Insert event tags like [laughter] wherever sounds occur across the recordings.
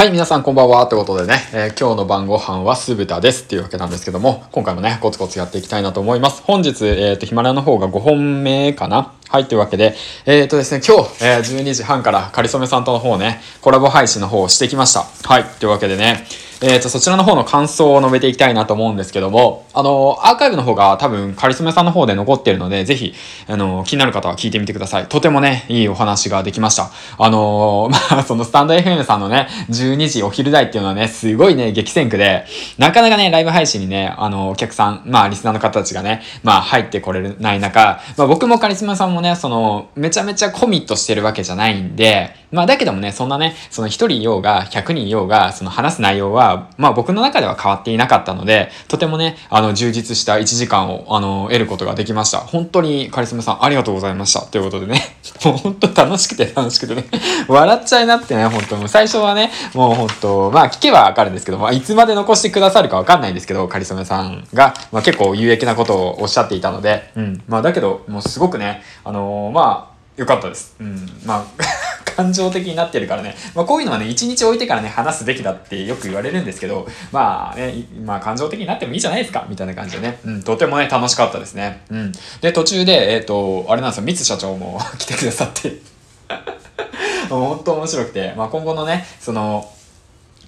はい、皆さんこんばんは。ってことでね、えー、今日の晩ご飯は酢豚ですっていうわけなんですけども、今回もね、コツコツやっていきたいなと思います。本日、えっ、ー、と、ヒマラヤの方が5本目かなはい、というわけで、えっ、とですね、今日、えー、12時半からかりそめさんとの方ね、コラボ配信の方をしてきました。はい、というわけでね、えっ、と、そちらの方の感想を述べていきたいなと思うんですけども、あの、アーカイブの方が多分、かりそめさんの方で残ってるので、ぜひ、あの、気になる方は聞いてみてください。とてもね、いいお話ができました。あの [laughs] まあ、そのスタンド FM さんのね、12時お昼台っていうのはね、すごいね、激戦区で、なかなかね、ライブ配信にね、あの、お客さん、まあ、リスナーの方たちがね、まあ、入ってこれない中、まあ、僕もカリスマさんもね、その、めちゃめちゃコミットしてるわけじゃないんで、まあだけどもね、そんなね、その一人いようが、100人いようが、その話す内容は、まあ僕の中では変わっていなかったので、とてもね、あの、充実した1時間を、あの、得ることができました。本当にカリスマさんありがとうございました。ということでね、[laughs] もう本当楽しくて楽しくてね、笑っちゃいなってね、本当もう最初はね、もう本当まあ聞けばわかるんですけど、まあいつまで残してくださるかわかんないんですけど、カリスマさんが、まあ結構有益なことをおっしゃっていたので、うん。まあだけど、もうすごくね、ああのー、まあ、よかったです。うん。まあ [laughs] 感情的になってるからね。まあこういうのはね、一日置いてからね、話すべきだってよく言われるんですけど、まあね、まあ感情的になってもいいじゃないですか、みたいな感じでね。うん、とてもね、楽しかったですね。うん。で、途中で、えっ、ー、と、あれなんですよ、三津社長も [laughs] 来てくださって [laughs] もう本当面白くて、まあ今後のね、その、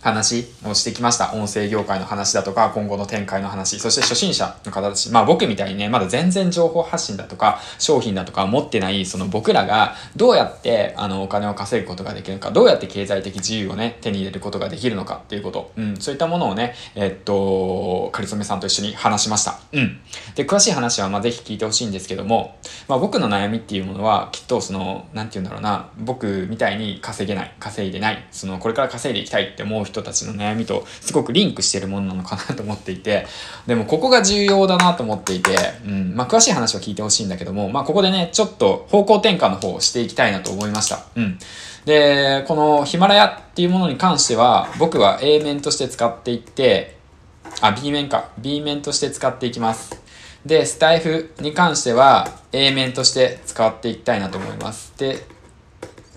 話をしてきました。音声業界の話だとか、今後の展開の話、そして初心者の方たち、まあ僕みたいにね、まだ全然情報発信だとか、商品だとか持ってない、その僕らがどうやってあのお金を稼ぐことができるのか、どうやって経済的自由をね、手に入れることができるのかっていうこと、うん、そういったものをね、えっと、かりそめさんと一緒に話しました。うん。で、詳しい話はまあぜひ聞いてほしいんですけども、まあ僕の悩みっていうものは、きっとその、なんて言うんだろうな、僕みたいに稼げない、稼いでない、その、これから稼いでいきたいって思う人人たちの悩みとすごくリンクしてるものなのかなと思っていて、でもここが重要だなと思っていて、うん、まあ詳しい話は聞いてほしいんだけども、まあここでね、ちょっと方向転換の方をしていきたいなと思いました。うん。で、このヒマラヤっていうものに関しては、僕は A 面として使っていって、あ、B 面か。B 面として使っていきます。で、スタイフに関しては A 面として使っていきたいなと思います。で、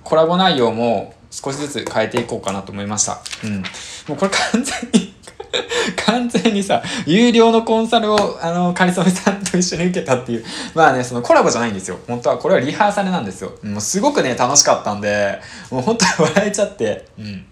コラボ内容も少しずつ変えていこうかなと思いました。うん。もうこれ完全に [laughs] 完全にさ、有料のコンサルを、あの、カリソメさんと一緒に受けたっていう。まあね、そのコラボじゃないんですよ。本当は、これはリハーサルなんですよ。もうすごくね、楽しかったんで、もう本当に笑えちゃって。うん。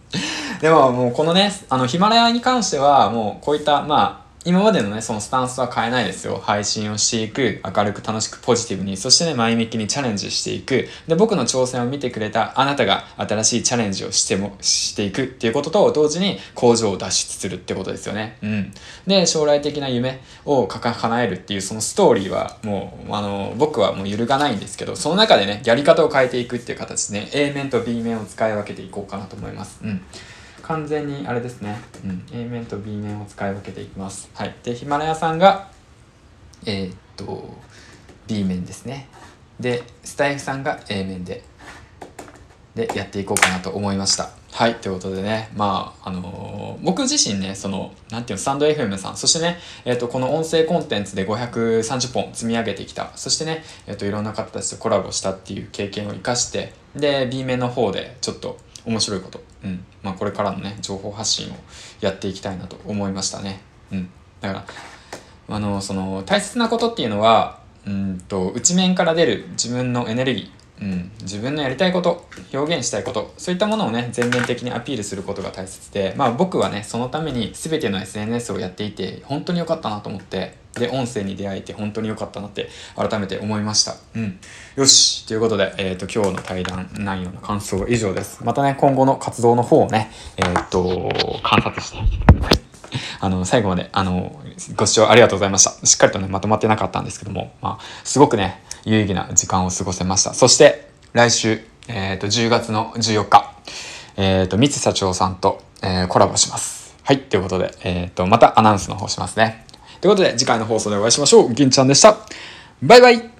でももうこのね、あの、ヒマラヤに関しては、もうこういった、まあ、今までのね、そのスタンスは変えないですよ。配信をしていく、明るく楽しくポジティブに、そしてね、前向きにチャレンジしていく。で、僕の挑戦を見てくれたあなたが新しいチャレンジをしても、していくっていうことと同時に工場を脱出するってことですよね。うん。で、将来的な夢を叶えるっていうそのストーリーはもう、あの、僕はもう揺るがないんですけど、その中でね、やり方を変えていくっていう形でね、A 面と B 面を使い分けていこうかなと思います。うん。完全にあれですね、うん、A 面と B 面を使い分けていきます。はい。でヒマラヤさんがえー、っと B 面ですね。でスタイフさんが A 面ででやっていこうかなと思いました。はい。ということでねまああのー、僕自身ねそのなんていうのスタンド FM さん。そしてねえー、っとこの音声コンテンツで530本積み上げてきた。そしてねえー、っといろんな方たちとコラボしたっていう経験を生かしてで B 面の方でちょっと面白いこと、うん。まあ、これからのね情報発信をやっていきたいなと思いましたね。うん、だからあのその大切なことっていうのはうんと内面から出る自分のエネルギー。うん、自分のやりたいこと表現したいことそういったものをね全面的にアピールすることが大切でまあ僕はねそのために全ての SNS をやっていて本当に良かったなと思ってで音声に出会えて本当に良かったなって改めて思いました。うん。よし。ということで、えーと、今日の対談内容の感想は以上です。またね今後の活動の方をねえっ、ー、と観察して [laughs] あの、最後まで、あの、ご視聴ありがとうございました。しっかりとね、まとまってなかったんですけども、まあ、すごくね、有意義な時間を過ごせました。そして、来週、えっ、ー、と、10月の14日、えっ、ー、と、三津社長さんと、えー、コラボします。はい、ということで、えっ、と、またアナウンスの方しますね。ということで、次回の放送でお会いしましょう。銀ちゃんでした。バイバイ